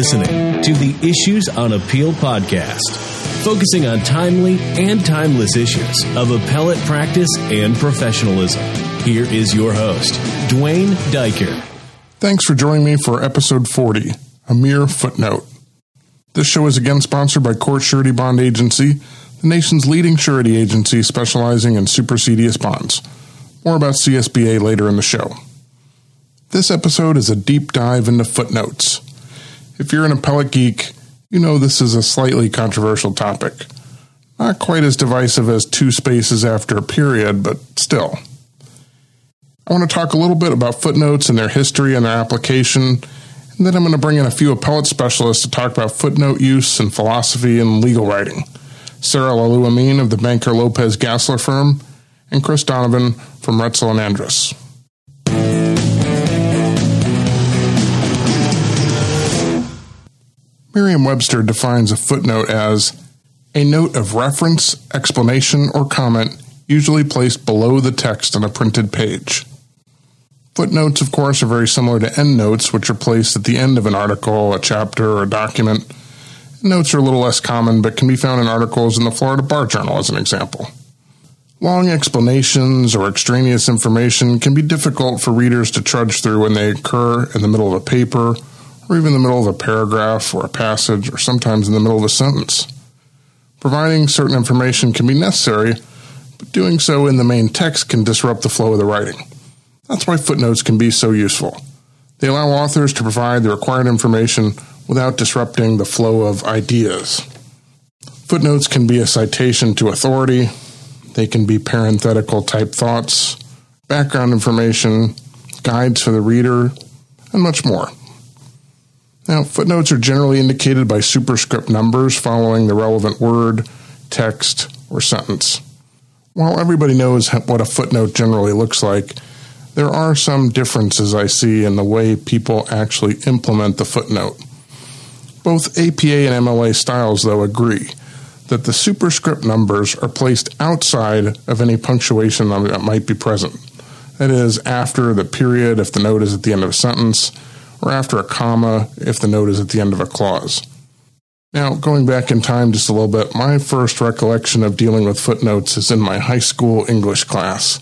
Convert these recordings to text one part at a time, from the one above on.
listening to the Issues on Appeal podcast, focusing on timely and timeless issues of appellate practice and professionalism. Here is your host, Duane Daiker. Thanks for joining me for episode 40, A Mere Footnote. This show is again sponsored by Court Surety Bond Agency, the nation's leading surety agency specializing in supersedeas bonds. More about CSBA later in the show. This episode is a deep dive into footnotes. If you're an appellate geek, you know this is a slightly controversial topic. Not quite as divisive as two spaces after a period, but still. I want to talk a little bit about footnotes and their history and their application, and then I'm going to bring in a few appellate specialists to talk about footnote use and philosophy in legal writing. Sarah Lahlou-Amine of the Banker Lopez Gassler firm, and Chris Donovan from Roetzel and Andress. Merriam Webster defines a footnote as a note of reference, explanation, or comment usually placed below the text on a printed page. Footnotes, of course, are very similar to endnotes, which are placed at the end of an article, a chapter, or a document. Notes are a little less common, but can be found in articles in the Florida Bar Journal, as an example. Long explanations or extraneous information can be difficult for readers to trudge through when they occur in the middle of a paper or even in the middle of a paragraph or a passage, or sometimes in the middle of a sentence. Providing certain information can be necessary, but doing so in the main text can disrupt the flow of the writing. That's why footnotes can be so useful. They allow authors to provide the required information without disrupting the flow of ideas. Footnotes can be a citation to authority, they can be parenthetical type thoughts, background information, guides for the reader, and much more. Now, footnotes are generally indicated by superscript numbers following the relevant word, text, or sentence. While everybody knows what a footnote generally looks like, there are some differences I see in the way people actually implement the footnote. Both APA and MLA styles, though, agree that the superscript numbers are placed outside of any punctuation that might be present. That is, after the period if the note is at the end of a sentence, or after a comma if the note is at the end of a clause. Now, going back in time just a little bit, my first recollection of dealing with footnotes is in my high school English class,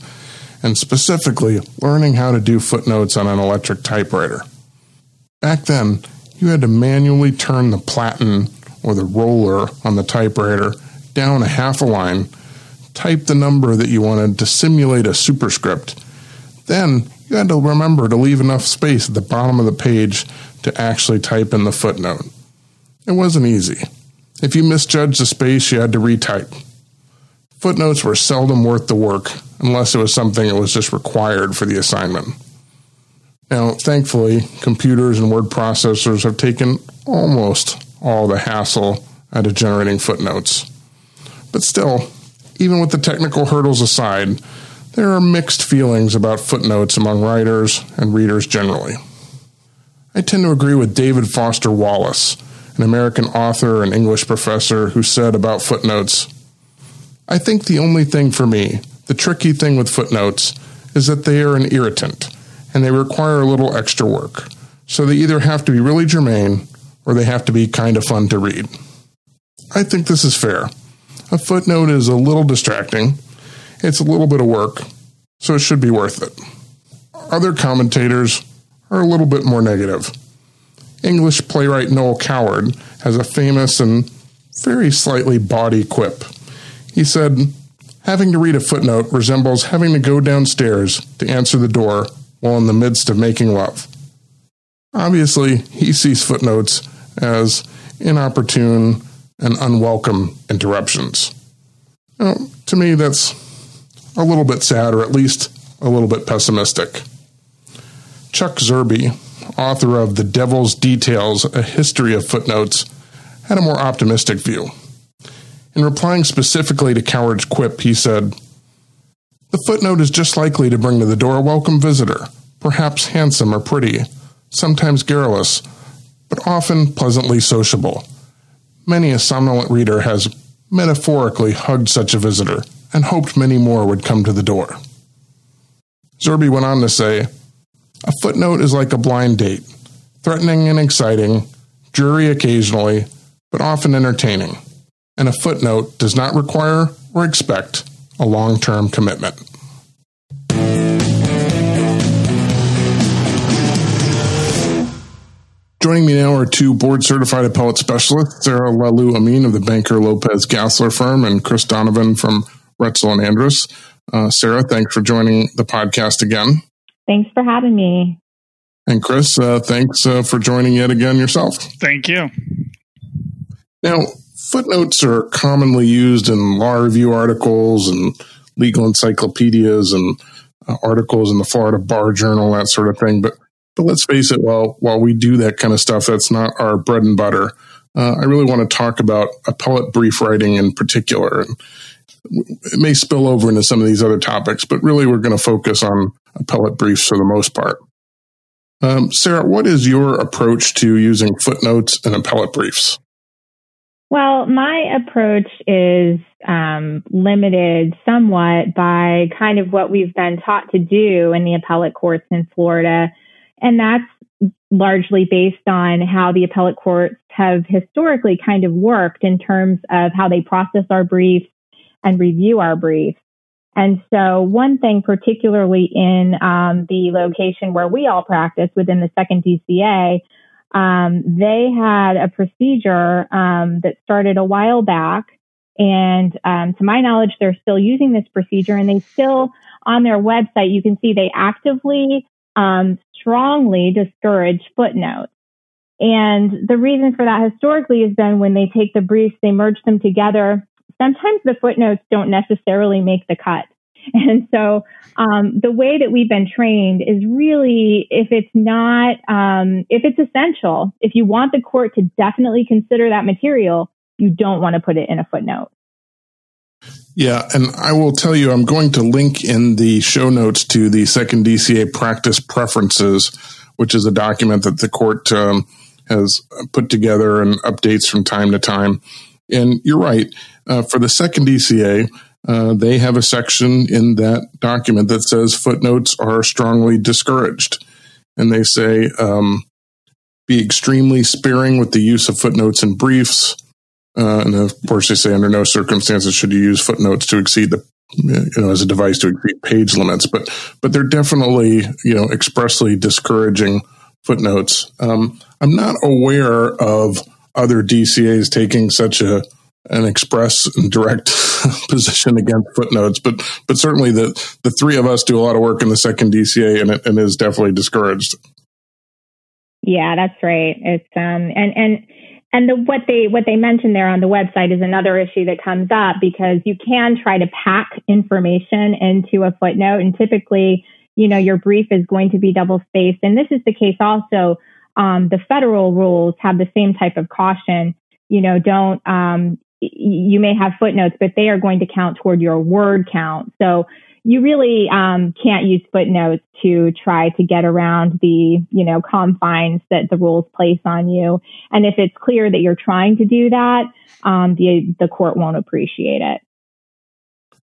and specifically learning how to do footnotes on an electric typewriter. Back then, you had to manually turn the platen or the roller on the typewriter down a half a line, type the number that you wanted to simulate a superscript. Then you had to remember to leave enough space at the bottom of the page to actually type in the footnote. It wasn't easy. If you misjudged the space, you had to retype. Footnotes were seldom worth the work unless it was something that was just required for the assignment. Now, thankfully, computers and word processors have taken almost all the hassle out of generating footnotes. But still, even with the technical hurdles aside, there are mixed feelings about footnotes among writers and readers generally. I tend to agree with David Foster Wallace, an American author and English professor, who said about footnotes I think the only thing for me, the tricky thing with footnotes, is that they are an irritant and they require a little extra work. So they either have to be really germane or they have to be kind of fun to read. I think this is fair. A footnote is a little distracting, it's a little bit of work, so it should be worth it. Other commentators are a little bit more negative. English playwright Noel Coward has a famous and very slightly bawdy quip. He said, Having to read a footnote resembles having to go downstairs to answer the door while in the midst of making love. Obviously, he sees footnotes as inopportune and unwelcome interruptions. Now, to me, that's a little bit sad, or at least a little bit pessimistic. Chuck Zerby, author of The Devil's Details A History of Footnotes, had a more optimistic view. In replying specifically to Coward's quip, he said, The footnote is just likely to bring to the door a welcome visitor, perhaps handsome or pretty, sometimes garrulous, but often pleasantly sociable. Many a somnolent reader has metaphorically hugged such a visitor and hoped many more would come to the door. Zerby went on to say, A footnote is like a blind date, threatening and exciting, dreary occasionally, but often entertaining. And a footnote does not require or expect a long term commitment. Joining me now are two board certified appellate specialists, Sarah Lahlou-Amine of the Banker Lopez Gassler firm and Chris Donovan from Roetzel and Andress. Uh, Sarah, thanks for joining the podcast again. Thanks for having me. And Chris, uh, thanks uh, for joining yet again yourself. Thank you. Now, footnotes are commonly used in law review articles and legal encyclopedias and uh, articles in the Florida Bar Journal, that sort of thing. But but let's face it, while while we do that kind of stuff, that's not our bread and butter. Uh, I really want to talk about appellate brief writing in particular. It may spill over into some of these other topics, but really we're going to focus on appellate briefs for the most part. Um, Sarah, what is your approach to using footnotes and appellate briefs? Well, my approach is um, limited somewhat by kind of what we've been taught to do in the appellate courts in Florida and that's largely based on how the appellate courts have historically kind of worked in terms of how they process our briefs and review our briefs. And so, one thing, particularly in um, the location where we all practice within the second DCA, um, they had a procedure um, that started a while back. And um, to my knowledge, they're still using this procedure, and they still, on their website, you can see they actively um, strongly discourage footnotes. And the reason for that historically has been when they take the briefs, they merge them together. Sometimes the footnotes don't necessarily make the cut. And so um, the way that we've been trained is really if it's not, um, if it's essential, if you want the court to definitely consider that material, you don't want to put it in a footnote. Yeah, and I will tell you, I'm going to link in the show notes to the second DCA practice preferences, which is a document that the court um, has put together and updates from time to time. And you're right, uh, for the second DCA, uh, they have a section in that document that says footnotes are strongly discouraged. And they say, um, be extremely sparing with the use of footnotes in briefs uh, and of course, they say under no circumstances should you use footnotes to exceed the you know as a device to exceed page limits. But but they're definitely you know expressly discouraging footnotes. Um, I'm not aware of other DCAs taking such a an express and direct position against footnotes, but but certainly the the three of us do a lot of work in the second DCA, and it and is definitely discouraged. Yeah, that's right. It's um and and and the, what they what they mentioned there on the website is another issue that comes up because you can try to pack information into a footnote, and typically, you know, your brief is going to be double spaced. And this is the case also. Um, the federal rules have the same type of caution. You know, don't um, you may have footnotes, but they are going to count toward your word count. So you really um, can't use footnotes to try to get around the you know confines that the rules place on you. And if it's clear that you're trying to do that, um, the the court won't appreciate it.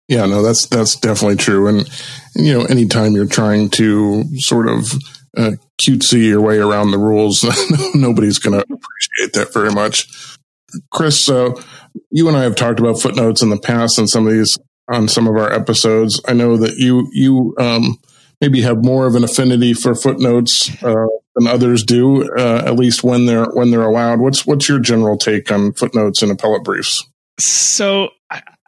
Yeah, no, that's that's definitely true. And, and you know, anytime you're trying to sort of uh, cutesy your way around the rules, nobody's going to appreciate that very much. Chris, so you and I have talked about footnotes in the past and some of these on some of our episodes. I know that you you um, maybe have more of an affinity for footnotes uh, than others do, uh, at least when they're when they're allowed. What's what's your general take on footnotes in appellate briefs? So,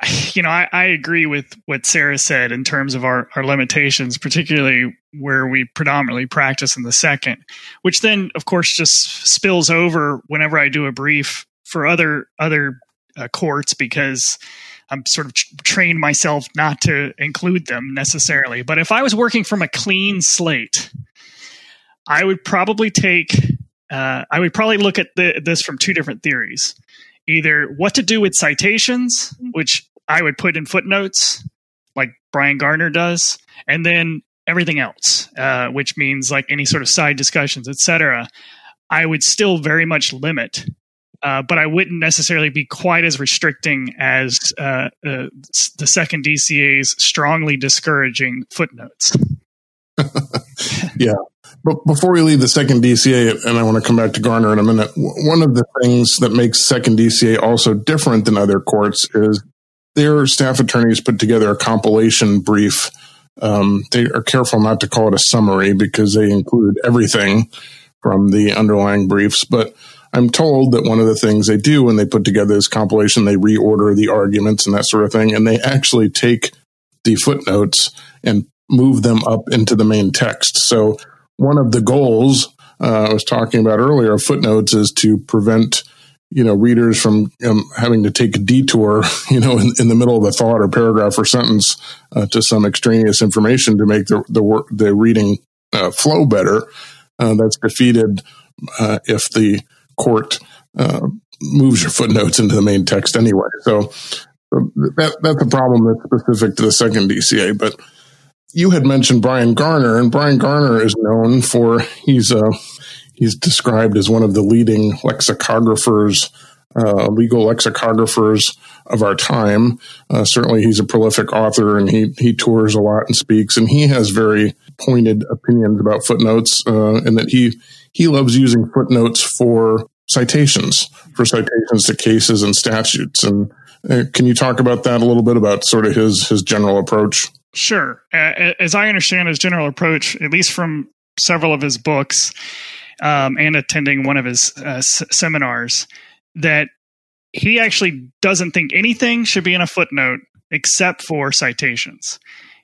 you know, I, I, agree with what Sarah said in terms of our, our limitations, particularly where we predominantly practice in the second, which then, of course, just spills over whenever I do a brief for other other uh, courts because I'm sort of trained myself not to include them necessarily. But if I was working from a clean slate, I would probably take, uh, I would probably look at the, this from two different theories. Either what to do with citations, which I would put in footnotes, like Brian Garner does, and then everything else, uh, which means like any sort of side discussions, etc. I would still very much limit uh, but I wouldn't necessarily be quite as restricting as uh, uh, the second DCA's strongly discouraging footnotes. Yeah. But before we leave the second DCA, and I want to come back to Garner in a minute, one of the things that makes second DCA also different than other courts is their staff attorneys put together a compilation brief. Um, they are careful not to call it a summary because they include everything from the underlying briefs. But I'm told that one of the things they do when they put together this compilation, they reorder the arguments and that sort of thing, and they actually take the footnotes and move them up into the main text. So one of the goals uh, I was talking about earlier of footnotes is to prevent you know readers from um, having to take a detour you know in, in, the middle of a thought or paragraph or sentence uh, to some extraneous information to make the the work the reading uh, flow better uh, that's defeated uh, if the court uh, moves your footnotes into the main text anyway. So that that's a problem that's specific to the second DCA but you had mentioned Brian Garner and Brian Garner is known for he's a He's described as one of the leading lexicographers, uh, legal lexicographers of our time. Uh, certainly, he's a prolific author and he he tours a lot and speaks, and he has very pointed opinions about footnotes, uh, and that he he loves using footnotes for citations, for citations to cases and statutes. And uh, can you talk about that a little bit about sort of his his general approach? Sure. As I understand his general approach, at least from several of his books, um, and attending one of his uh, s- seminars that he actually doesn't think anything should be in a footnote except for citations.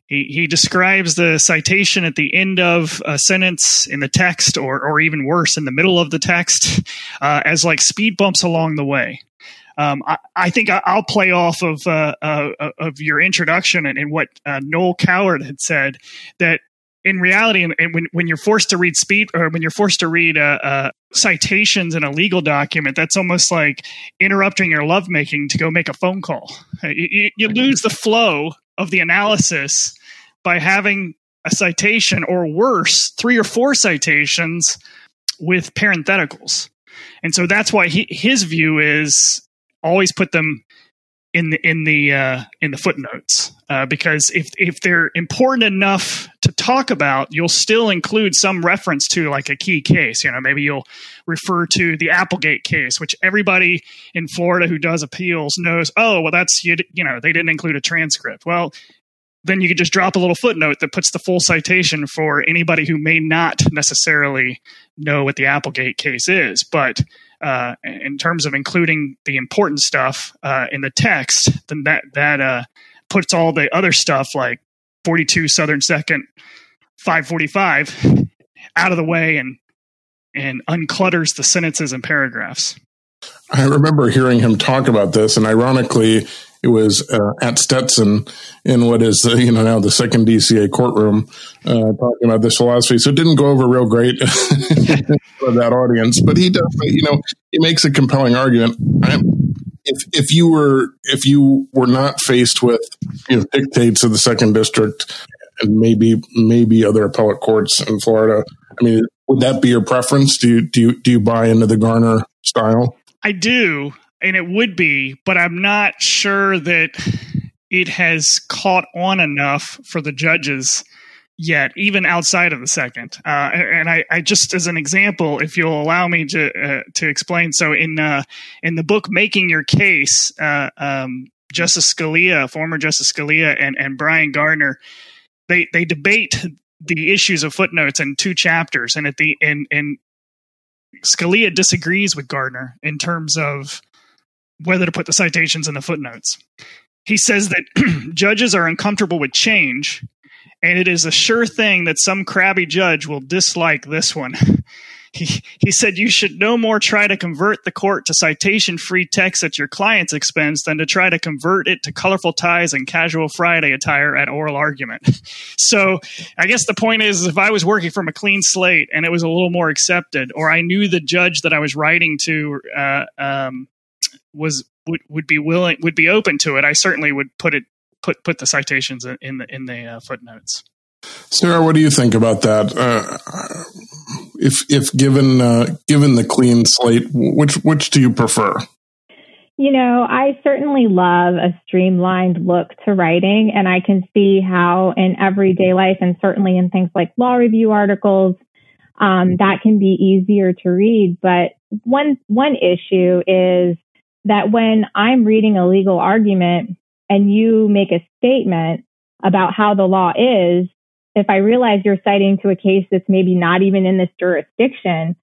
He, he describes the citation at the end of a sentence in the text, or, or even worse, in the middle of the text, uh, as like speed bumps along the way. Um, I, I, think I'll play off of uh, uh, of your introduction and, and what uh, Noel Coward had said that in reality, and when when you're forced to read speed or when you're forced to read uh, uh, citations in a legal document, that's almost like interrupting your lovemaking to go make a phone call. You, you lose the flow of the analysis by having a citation, or worse, three or four citations with parentheticals. And so that's why he, his view is always put them in the in the uh, in the footnotes uh, because if if they're important enough to talk about, you'll still include some reference to like a key case. You know, maybe you'll refer to the Applegate case, which everybody in Florida who does appeals knows. Oh, well, that's you. You know, they didn't include a transcript. Well, then you could just drop a little footnote that puts the full citation for anybody who may not necessarily know what the Applegate case is, but uh, in terms of including the important stuff uh, in the text, then that that uh, puts all the other stuff like 42 Southern Second 545 out of the way and and unclutters the sentences and paragraphs. I remember hearing him talk about this, and ironically, it was uh, at Stetson in what is uh, you know now the second DCA courtroom uh, talking about this philosophy. So it didn't go over real great for that audience, but he does. You know, he makes a compelling argument. I'm, if if you were if you were not faced with you know dictates of the second district and maybe maybe other appellate courts in Florida, I mean, would that be your preference? Do you do you do you buy into the Garner style? I do and it would be, but I'm not sure that it has caught on enough for the judges yet, even outside of the second. Uh, and I, I, just, as an example, if you'll allow me to uh, to explain, so in uh, in the book "Making Your Case," uh, um, Justice Scalia, former Justice Scalia, and and Brian Gardner, they they debate the issues of footnotes in two chapters, and at the Scalia disagrees with Gardner in terms of whether to put the citations in the footnotes. He says that judges are uncomfortable with change, and it is a sure thing that some crabby judge will dislike this one. He, he said you should no more try to convert the court to citation free text at your client's expense than to try to convert it to colorful ties and casual Friday attire at oral argument. So I guess the point is if I was working from a clean slate and it was a little more accepted, or I knew the judge that I was writing to uh, um, was would, would be willing would be open to it, I certainly would put it put put the citations in the in the uh, footnotes. Sarah, what do you think about that? Uh, if if given uh, given the clean slate, which which do you prefer? you know, I certainly love a streamlined look to writing, and I can see how in everyday life and certainly in things like law review articles, um, that can be easier to read. But one one issue is that when I'm reading a legal argument and you make a statement about how the law is, if I realize you're citing to a case that's maybe not even in this jurisdiction,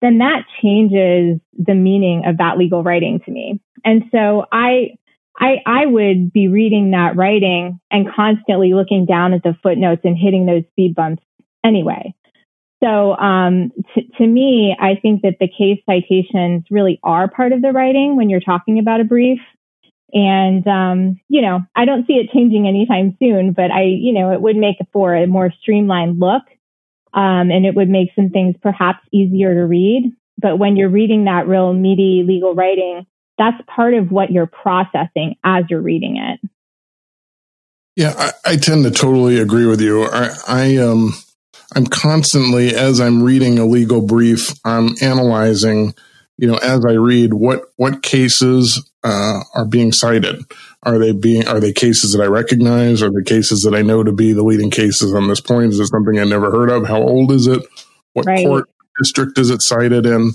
then that changes the meaning of that legal writing to me. And so I, I, I would be reading that writing and constantly looking down at the footnotes and hitting those speed bumps anyway. So um, t- to me, I think that the case citations really are part of the writing when you're talking about a brief. And um, you know, I don't see it changing anytime soon, but I, you know, it would make for a more streamlined look um, and it would make some things perhaps easier to read. But when you're reading that real meaty legal writing, that's part of what you're processing as you're reading it. Yeah, I, I tend to totally agree with you. I, I um, I'm constantly, as I'm reading a legal brief, I'm analyzing, you know, as I read what what cases uh, are being cited. Are they being are they cases that I recognize? Are they cases that I know to be the leading cases on this point? Is it something I never heard of? How old is it? What right. court district is it cited in?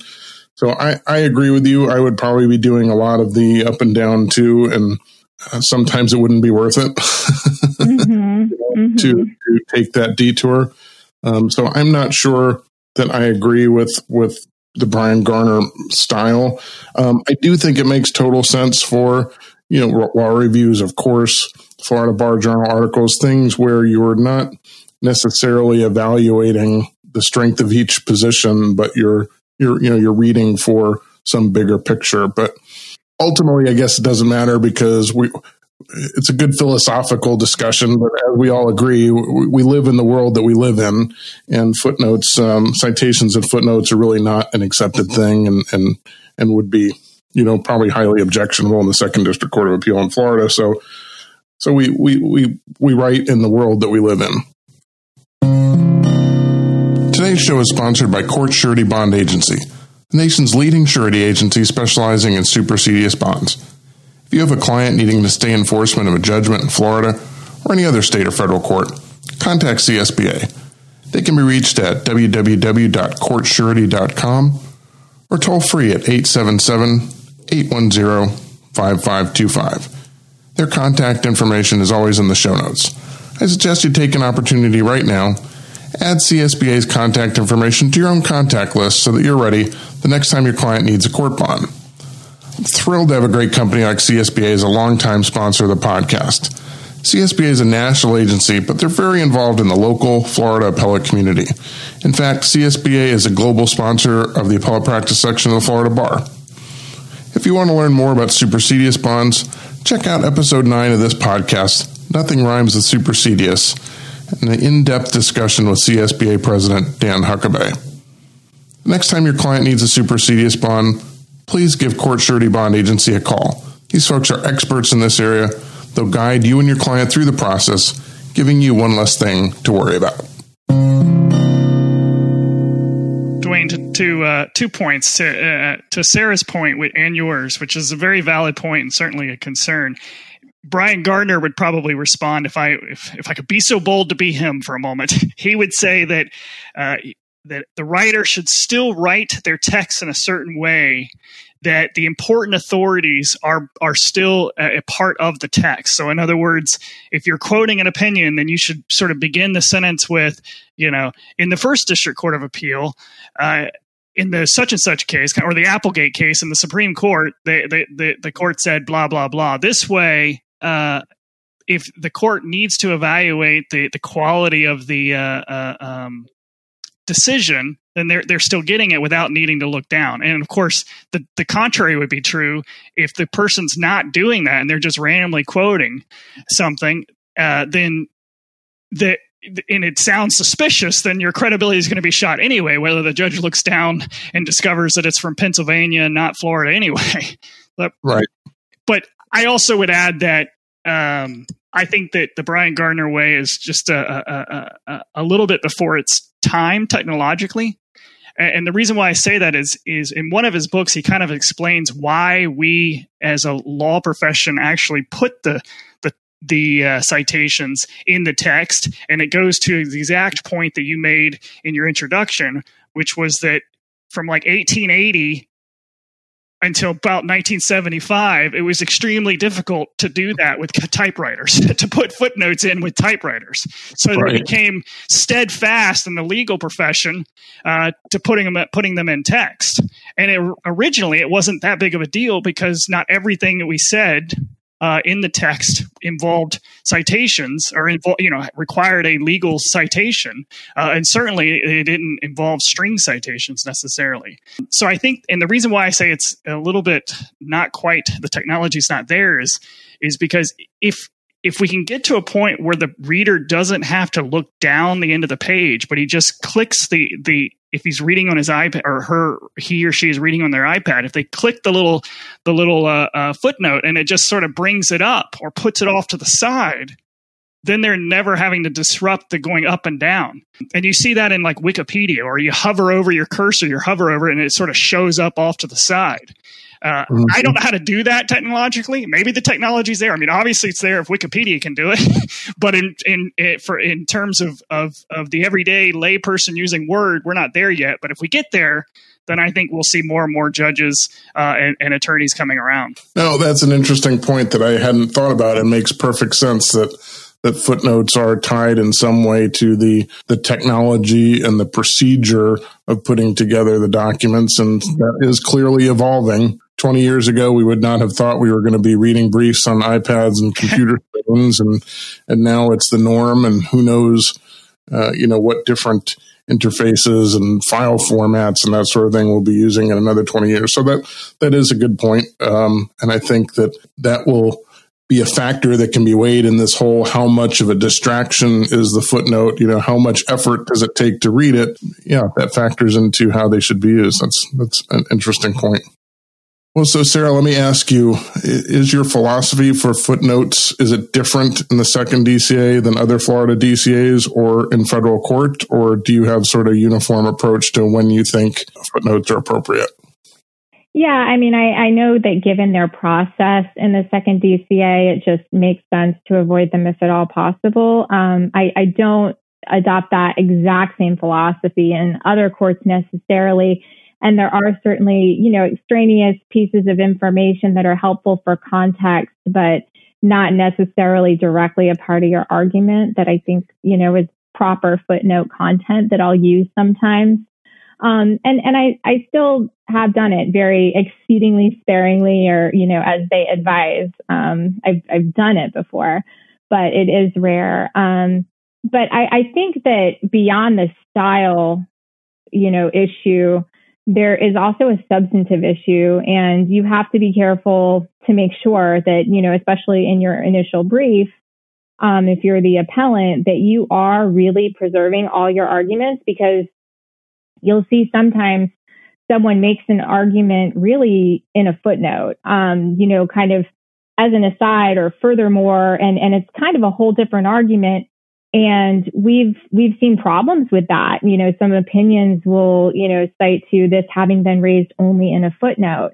So I, I agree with you. I would probably be doing a lot of the up and down too, and uh, sometimes it wouldn't be worth it mm-hmm. mm-hmm. to to take that detour. Um, so I'm not sure that I agree with with the Brian Garner style. Um, I do think it makes total sense for you know, law reviews, of course, Florida Bar Journal articles, things where you're not necessarily evaluating the strength of each position, but you're you're you know you're reading for some bigger picture. But ultimately, I guess it doesn't matter because we it's a good philosophical discussion, but as we all agree, we live in the world that we live in, and footnotes, um, citations and footnotes are really not an accepted thing, and and and would be you know, probably highly objectionable in the Second District Court of Appeal in Florida. So, so we we we we write in the world that we live in. Today's show is sponsored by Court Surety Bond Agency, the nation's leading surety agency specializing in supersedeas bonds. If you have a client needing to stay enforcement of a judgment in Florida or any other state or federal court, contact CSBA. They can be reached at www.courtsurety.com or toll free at 877 810 5525. Their contact information is always in the show notes. I suggest you take an opportunity right now. Add CSBA's contact information to your own contact list so that you're ready the next time your client needs a court bond. Thrilled to have a great company like CSBA as a longtime sponsor of the podcast. CSBA is a national agency, but they're very involved in the local Florida appellate community. In fact, CSBA is a global sponsor of the appellate practice section of the Florida Bar. If you want to learn more about supersedeas bonds, check out episode 9 of this podcast, Nothing Rhymes with Supersedeas, and an in depth discussion with CSBA President Dan Huckabee. Next time your client needs a supersedeas bond, please give Court Surety Bond Agency a call. These folks are experts in this area. They'll guide you and your client through the process, giving you one less thing to worry about. Duane, to, to uh, two points to, uh, to Sarah's point and yours, which is a very valid point and certainly a concern. Brian Gardner would probably respond if I if, if I could be so bold to be him for a moment. He would say that uh, that the writer should still write their text in a certain way that the important authorities are are still a, a, part of the text. So, in other words, if you're quoting an opinion, then you should sort of begin the sentence with, you know, in the first district court of appeal. Uh, in the such and such case, or the Applegate case in the Supreme Court, the the the, court said blah blah blah. This way, uh, if the court needs to evaluate the the quality of the uh, uh um, decision, then they're they're still getting it without needing to look down. And of course, the the contrary would be true if the person's not doing that and they're just randomly quoting something. Uh, then the and it sounds suspicious, then your credibility is going to be shot anyway, whether the judge looks down and discovers that it's from Pennsylvania and not Florida anyway. but, right. But I also would add that um, I think that the Brian Gardner way is just a, a, a, a little bit before its time technologically. And the reason why I say that is, is in one of his books, he kind of explains why we, as a law profession, actually put the the the uh, citations in the text, and it goes to the exact point that you made in your introduction, which was that from like 1880 until about 1975, it was extremely difficult to do that with typewriters, to put footnotes in with typewriters. So right. it became steadfast in the legal profession uh, to putting them putting them in text. And it, originally, it wasn't that big of a deal because not everything that we said uh, in the text involved citations or invo- you know required a legal citation, uh, and certainly it didn't involve string citations necessarily. So I think, and the reason why I say it's a little bit not quite the technology's not there is is because if if we can get to a point where the reader doesn't have to look down the end of the page, but he just clicks the the if he's reading on his iPad or her he or she is reading on their iPad, if they click the little the little uh, uh, footnote and it just sort of brings it up or puts it off to the side, then they're never having to disrupt the going up and down. And you see that in like Wikipedia, or you hover over your cursor, you hover over it, and it sort of shows up off to the side. Uh, mm-hmm. I don't know how to do that technologically. Maybe the technology's there. I mean, obviously it's there if Wikipedia can do it, but in in it, for in terms of of of the everyday layperson using Word, we're not there yet. But if we get there, then I think we'll see more and more judges uh, and, and, attorneys coming around. No, that's an interesting point that I hadn't thought about. It makes perfect sense that that footnotes are tied in some way to the the technology and the procedure of putting together the documents, and that is clearly evolving. 20 years ago, we would not have thought we were going to be reading briefs on iPads and computer screens, and and now it's the norm. And who knows, uh, you know, what different interfaces and file formats and that sort of thing we'll be using in another 20 years. So that that is a good point, um, and I think that that will be a factor that can be weighed in this whole how much of a distraction is the footnote you know how much effort does it take to read it yeah that factors into how they should be used that's that's an interesting point well, so Sarah, let me ask you: Is your philosophy for footnotes is it different in the second DCA than other Florida DCAs, or in federal court, or do you have sort of uniform approach to when you think footnotes are appropriate? Yeah, I mean, I, I know that given their process in the second DCA, it just makes sense to avoid them if at all possible. Um, I, I don't adopt that exact same philosophy in other courts necessarily and there are certainly, you know, extraneous pieces of information that are helpful for context, but not necessarily directly a part of your argument that I think, you know, is proper footnote content that I'll use sometimes. Um, and, and I, I still have done it very exceedingly sparingly or, you know, as they advise. Um, I've, I've done it before, but it is rare. Um, but I, I think that beyond the style, you know, issue, there is also a substantive issue and you have to be careful to make sure that, you know, especially in your initial brief, um, if you're the appellant, that you are really preserving all your arguments because you'll see sometimes someone makes an argument really in a footnote, um, you know, kind of as an aside or furthermore, and, and it's kind of a whole different argument and we've we've seen problems with that. You know, some opinions will, you know, cite to this having been raised only in a footnote.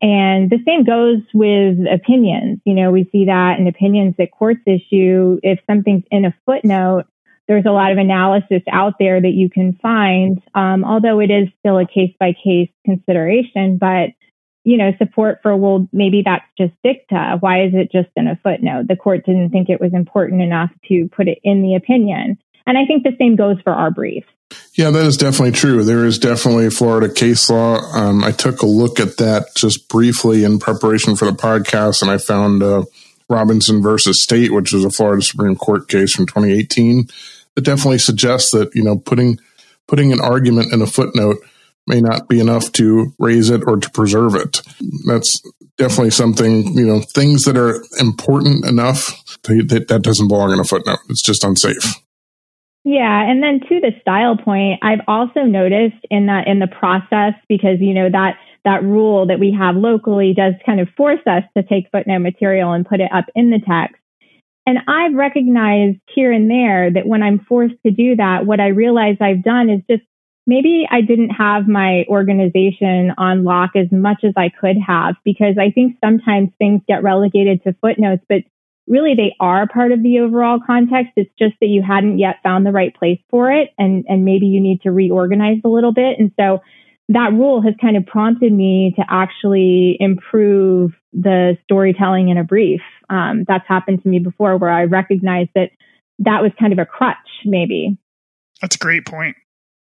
And the same goes with opinions. You know, we see that in opinions that courts issue. If something's in a footnote, there's a lot of analysis out there that you can find, um, although it is still a case by case consideration. But you know, support for, well, maybe that's just dicta. Why is it just in a footnote? The court didn't think it was important enough to put it in the opinion. And I think the same goes for our brief. Yeah, that is definitely true. There is definitely Florida case law. Um, I took a look at that just briefly in preparation for the podcast, and I found uh, Robinson versus State, which is a Florida Supreme Court case from 2018, that definitely suggests that you know putting putting an argument in a footnote may not be enough to raise it or to preserve it. That's definitely something, you know, things that are important enough that that doesn't belong in a footnote. It's just unsafe. Yeah, and then to the style point, I've also noticed in that in the process because you know that that rule that we have locally does kind of force us to take footnote material and put it up in the text. And I've recognized here and there that when I'm forced to do that, what I realize I've done is just maybe I didn't have my organization on lock as much as I could have because I think sometimes things get relegated to footnotes, but really they are part of the overall context. It's just that you hadn't yet found the right place for it and, and maybe you need to reorganize a little bit. And so that rule has kind of prompted me to actually improve the storytelling in a brief. Um, that's happened to me before where I recognized that that was kind of a crutch, maybe. That's a great point.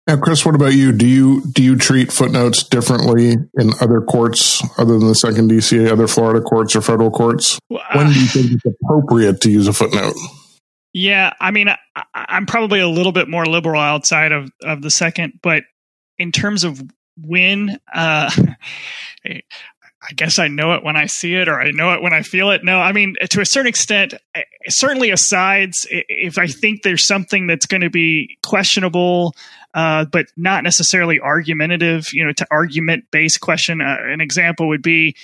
Now, Chris, what about you? Do you do you treat footnotes differently in other courts other than the second DCA, other Florida courts or federal courts? Well, uh, when do you think it's appropriate to use a footnote? Yeah, I mean, I, I'm probably a little bit more liberal outside of of the second, but in terms of when, uh, I guess I know it when I see it or I know it when I feel it. No, I mean, to a certain extent, eh, certainly asides, if I think there's something that's going to be questionable, uh, but not necessarily argumentative, you know, to argument based question. Uh, an example would be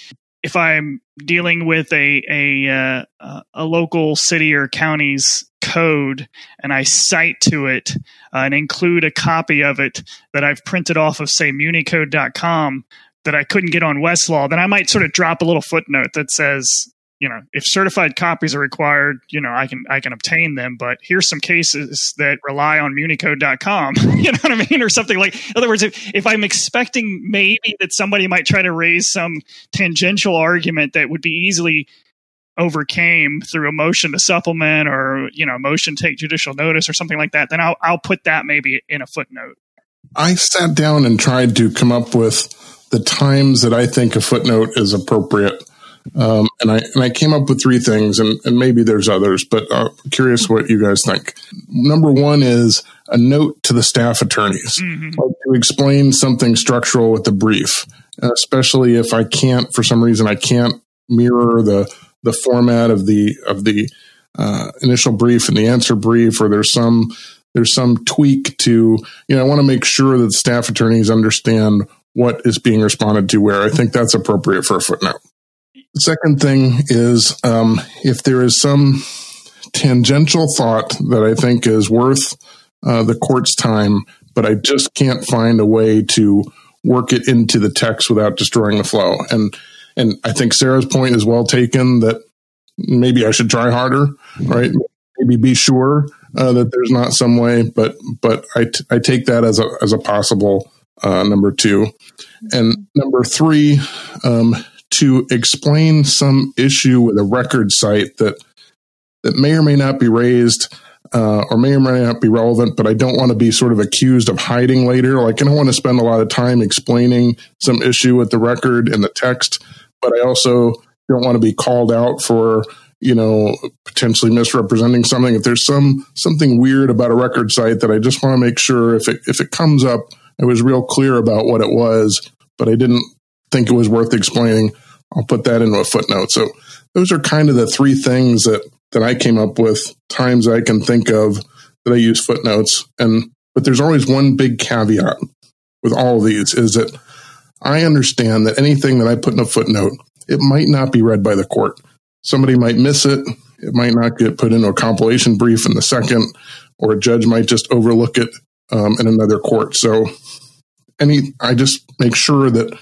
if I'm dealing with a, a, uh, a local city or county's code and I cite to it uh, and include a copy of it that I've printed off of, say, municode.com, that I couldn't get on Westlaw, then I might sort of drop a little footnote that says, you know, if certified copies are required, you know, I can I can obtain them. But here's some cases that rely on municode.com. you know what I mean? Or something like in other words, if, if I'm expecting maybe that somebody might try to raise some tangential argument that would be easily overcame through a motion to supplement or, you know, motion take judicial notice or something like that, then I'll I'll put that maybe in a footnote. I sat down and tried to come up with the times that I think a footnote is appropriate. Um, and I and I came up with three things, and, and maybe there's others, but I'm curious what you guys think. Number one is a note to the staff attorneys mm-hmm. like to explain something structural with the brief, especially if I can't, for some reason, I can't mirror the the format of the of the uh, initial brief and the answer brief, or there's some there's some tweak to you know I want to make sure that staff attorneys understand what is being responded to where. I think that's appropriate for a footnote. The second thing is um, if there is some tangential thought that I think is worth uh, the court's time, but I just can't find a way to work it into the text without destroying the flow. And and I think Sarah's point is well taken that maybe I should try harder, right? Maybe be sure uh, that there's not some way, but but I, t- I take that as a as a possible uh, number two. And number three, um, to explain some issue with a record site that that may or may not be raised uh, or may or may not be relevant, but I don't want to be sort of accused of hiding later. Like I don't want to spend a lot of time explaining some issue with the record and the text, but I also don't want to be called out for you know potentially misrepresenting something. If there's some something weird about a record site that I just want to make sure if it if it comes up I was real clear about what it was, but I didn't think it was worth explaining. I'll put that into a footnote. So those are kind of the three things that that I came up with times I can think of that I use footnotes. And but there's always one big caveat with all of these is that I understand that anything that I put in a footnote, it might not be read by the court. Somebody might miss it. It might not get put into a compilation brief in the second, or a judge might just overlook it um, in another court. So, any, I just make sure that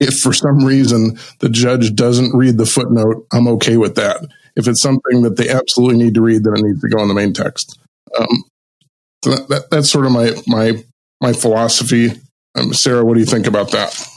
if for some reason the judge doesn't read the footnote, I'm okay with that. If it's something that they absolutely need to read, then it needs to go in the main text. Um, so that, that, that's sort of my my my philosophy. Um, Sarah, what do you think about that?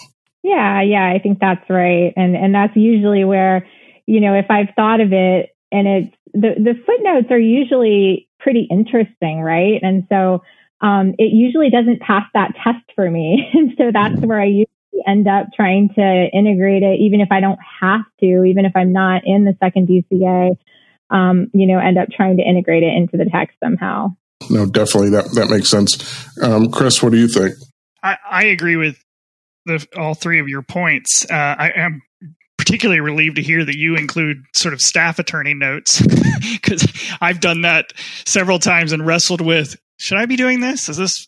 Yeah, yeah, I think that's right, and and that's usually where you know if I've thought of it, and it's the the footnotes are usually pretty interesting, right? And so um, it usually doesn't pass that test for me. and so that's where I usually end up trying to integrate it, even if I don't have to, even if I'm not in the second DCA, um, you know, end up trying to integrate it into the text somehow. No, definitely that, that makes sense. Um, Chris, what do you think? I, I agree with the, all three of your points. Uh, I am particularly relieved to hear that you include sort of staff attorney notes because I've done that several times and wrestled with should I be doing this? Is this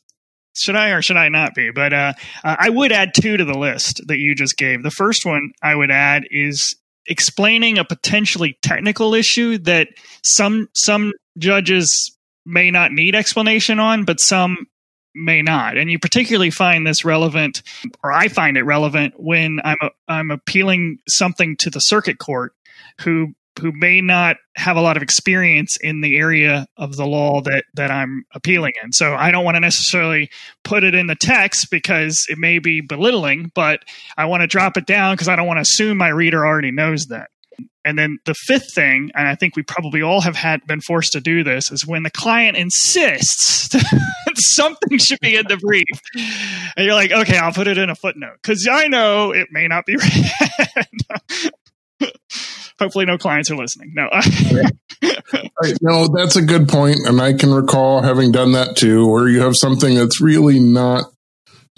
should I or should I not be? But uh, uh, I would add two to the list that you just gave. The first one I would add is explaining a potentially technical issue that some some judges may not need explanation on, but some may not. And you particularly find this relevant, or I find it relevant when I'm a, I'm appealing something to the circuit court, who who may not have a lot of experience in the area of the law that that I'm appealing in. So I don't want to necessarily put it in the text because it may be belittling, but I want to drop it down because I don't want to assume my reader already knows that. And then the fifth thing, and I think we probably all have had been forced to do this, is when the client insists that something should be in the brief, and you're like, okay, I'll put it in a footnote because I know it may not be read. Hopefully, no clients are listening. No. no, that's a good point, and I can recall having done that too, where you have something that's really not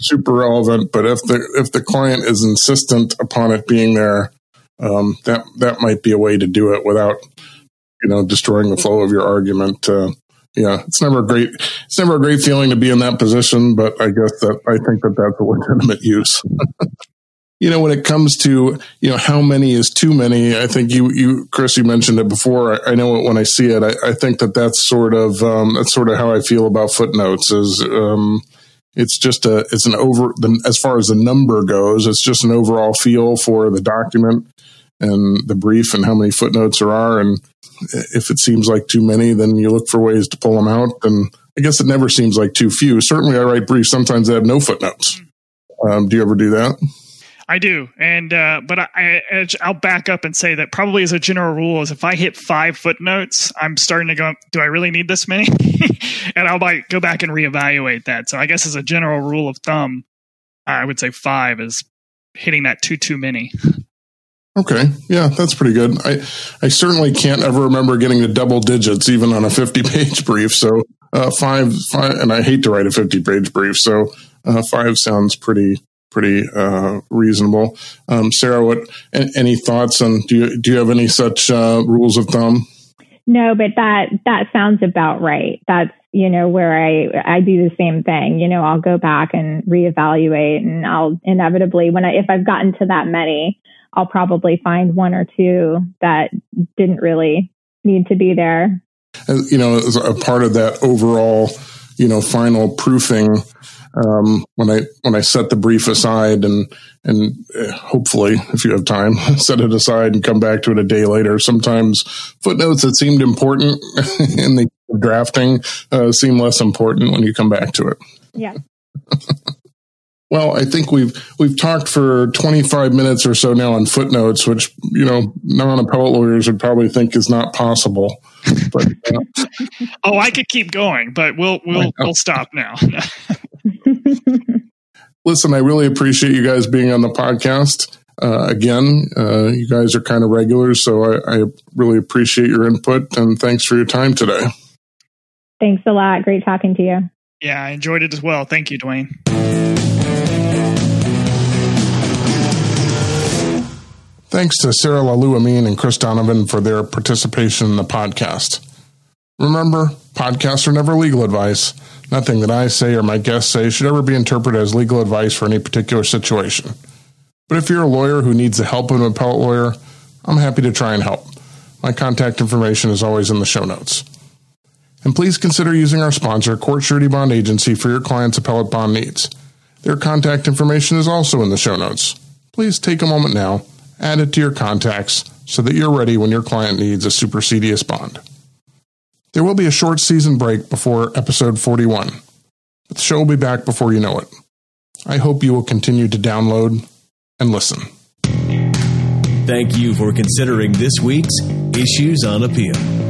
super relevant, but if the if the client is insistent upon it being there, um, that that might be a way to do it without you know destroying the flow of your argument. Uh, yeah, it's never a great it's never a great feeling to be in that position, but I guess that I think that that's a legitimate use. you know, when it comes to, you know, how many is too many, I think you, you, Chris, you mentioned it before. I, I know it when I see it. I, I, think that that's sort of, um, that's sort of how I feel about footnotes is, um, it's just a, it's an over, as far as the number goes, it's just an overall feel for the document and the brief and how many footnotes there are. And if it seems like too many, then you look for ways to pull them out. And I guess it never seems like too few. Certainly I write briefs. Sometimes I have no footnotes. Um, do you ever do that? I do, and uh, but I, I'll back up and say that probably as a general rule is if I hit five footnotes, I'm starting to go, do I really need this many? and I'll might go back and reevaluate that. So I guess as a general rule of thumb, I would say five is hitting that too too many. Okay, yeah, that's pretty good. I I certainly can't ever remember getting to double digits even on a 50 page brief. So uh, five five, and I hate to write a 50 page brief, so uh, five sounds pretty pretty uh, reasonable. Um, Sarah, what any thoughts on? Do you do you have any such uh, rules of thumb? No, but that that sounds about right. That's you know where I I do the same thing. You know, I'll go back and reevaluate, and I'll inevitably when I if I've gotten to that many, I'll probably find one or two that didn't really need to be there. You know, as a part of that overall, you know, final proofing um, when I when I set the brief aside and and uh, hopefully, if you have time, set it aside and come back to it a day later. Sometimes footnotes that seemed important in the drafting uh, seem less important when you come back to it. Yeah. Well, I think we've we've talked for 25 minutes or so now on footnotes, which you know non-appellate lawyers would probably think is not possible. But uh, oh, I could keep going, but we'll we'll we'll stop now. Listen, I really appreciate you guys being on the podcast. Uh, again, uh, you guys are kind of regulars, so I, I really appreciate your input and thanks for your time today. Thanks a lot. Great talking to you. Yeah, I enjoyed it as well. Thank you, Duane. Thanks to Sarah Lahlou-Amine and Chris Donovan for their participation in the podcast. Remember, podcasts are never legal advice. Nothing that I say or my guests say should ever be interpreted as legal advice for any particular situation. But if you're a lawyer who needs the help of an appellate lawyer, I'm happy to try and help. My contact information is always in the show notes. And please consider using our sponsor, Court Surety Bond Agency, for your client's appellate bond needs. Their contact information is also in the show notes. Please take a moment now, add it to your contacts so that you're ready when your client needs a supersedeas bond. There will be a short season break before episode 41, but the show will be back before you know it. I hope you will continue to download and listen. Thank you for considering this week's Issues on Appeal.